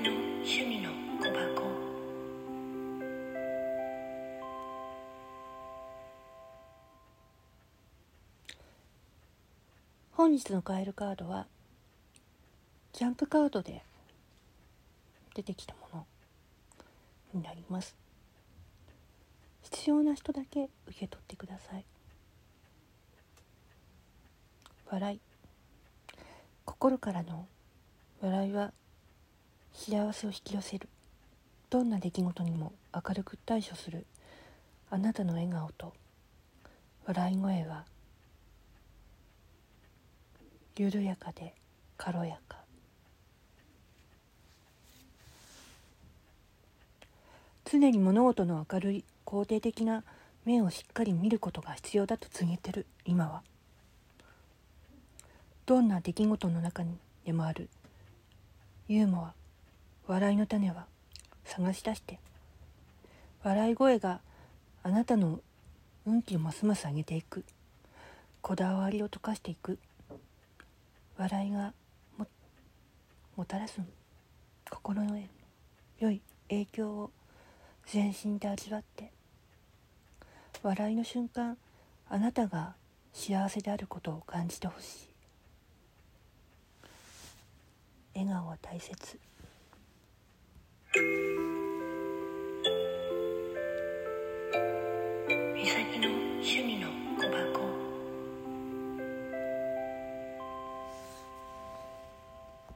の趣味の小箱。本日のカエルカードはジャンプカードで出てきたものになります。必要な人だけ受け取ってください。笑い。心からの笑いは幸せを引き寄せる。どんな出来事にも明るく対処する。あなたの笑顔と笑い声は緩やかで軽やか。常に物事の明るい肯定的な面をしっかり見ることが必要だと告げてる。今は。どんな出来事の中にでもある。ユーモア。笑いの種は探し出して。笑い声があなたの運気をますます上げていく。こだわりを溶かしていく。笑いがももたらす心の良い影響を全身で味わって。笑いの瞬間あなたが幸せであることを感じてほしい。笑顔は大切。thank you